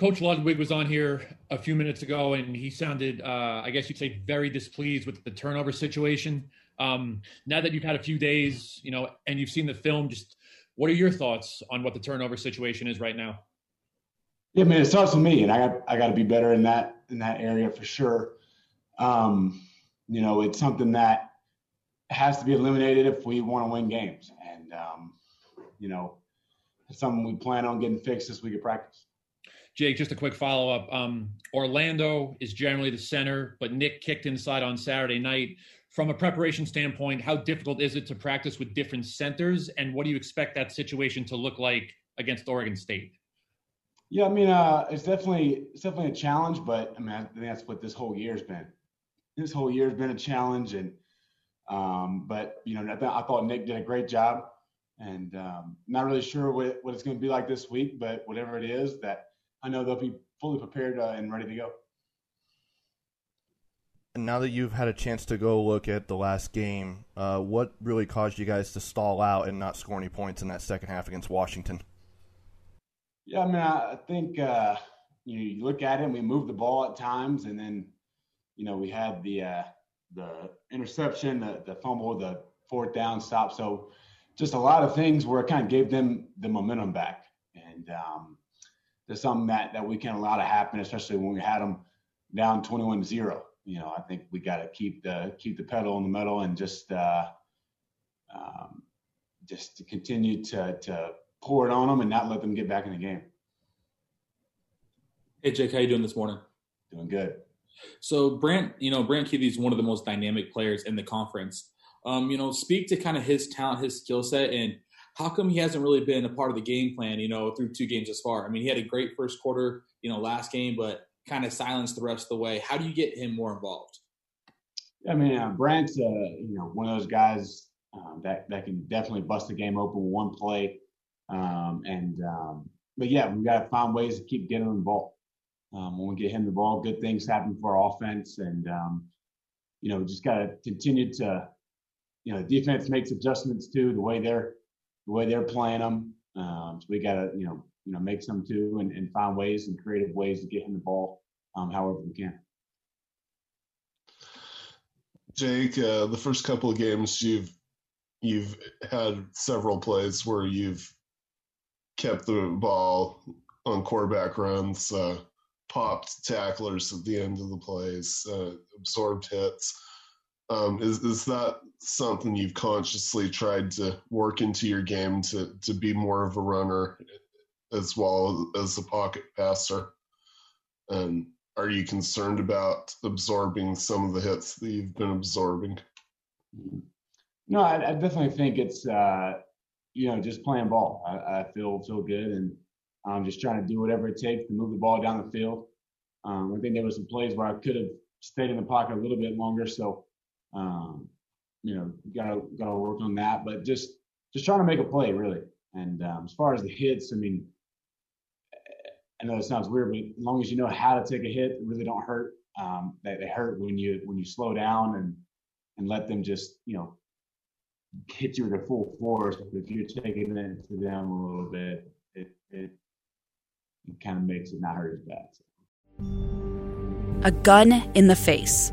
Coach Ludwig was on here a few minutes ago, and he sounded, uh, I guess you'd say, very displeased with the turnover situation. Um, now that you've had a few days, you know, and you've seen the film, just what are your thoughts on what the turnover situation is right now? Yeah, man, it starts with me, and I got I got to be better in that in that area for sure. Um, you know, it's something that has to be eliminated if we want to win games, and um, you know, it's something we plan on getting fixed this week of practice. Jake, just a quick follow up. Um, Orlando is generally the center, but Nick kicked inside on Saturday night. From a preparation standpoint, how difficult is it to practice with different centers, and what do you expect that situation to look like against Oregon State? Yeah, I mean, uh, it's definitely it's definitely a challenge, but I mean, I think that's what this whole year's been. This whole year's been a challenge, and um, but you know, I, th- I thought Nick did a great job, and um, not really sure what, what it's going to be like this week, but whatever it is, that I know they'll be fully prepared uh, and ready to go. And now that you've had a chance to go look at the last game, uh, what really caused you guys to stall out and not score any points in that second half against Washington? Yeah, I mean, I think uh, you, know, you look at it, and we moved the ball at times, and then you know we had the uh, the interception, the, the fumble, the fourth down stop. So just a lot of things where it kind of gave them the momentum back, and um, there's something that that we can't allow to happen, especially when we had them down 21-0. You know, I think we got to keep the keep the pedal in the metal and just uh, um, just to continue to to pour it on them and not let them get back in the game. Hey Jake, how you doing this morning? Doing good. So Brant, you know, Brant Kuithe is one of the most dynamic players in the conference. Um, you know, speak to kind of his talent, his skill set, and how come he hasn't really been a part of the game plan, you know, through two games thus far? I mean, he had a great first quarter, you know, last game, but kind of silenced the rest of the way. How do you get him more involved? I mean, uh, Brant's, uh, you know, one of those guys um, that that can definitely bust the game open with one play. Um, and um, but yeah, we've got to find ways to keep getting him involved. Um, when we get him the ball, good things happen for our offense, and um, you know, just got to continue to, you know, defense makes adjustments too the way they're the way they're playing them. Um, so we got to, you know, you know, make some too, and, and find ways and creative ways to get him the ball, um, however we can. Jake, uh, the first couple of games you've you've had several plays where you've kept the ball on quarterback runs, uh, popped tacklers at the end of the plays, uh, absorbed hits. Um, is is that something you've consciously tried to work into your game to to be more of a runner as well as a pocket passer? And are you concerned about absorbing some of the hits that you've been absorbing? No, I, I definitely think it's uh, you know just playing ball. I, I, feel feel good, and I'm just trying to do whatever it takes to move the ball down the field. Um, I think there were some plays where I could have stayed in the pocket a little bit longer, so um, you know gotta gotta work on that. But just just trying to make a play really. And um, as far as the hits, I mean, I know it sounds weird, but as long as you know how to take a hit, it really don't hurt. Um, they, they hurt when you when you slow down and and let them just you know hit you with full force. But If you're taking it to them a little bit, it it, it kind of makes it not hurt as bad. So. A gun in the face.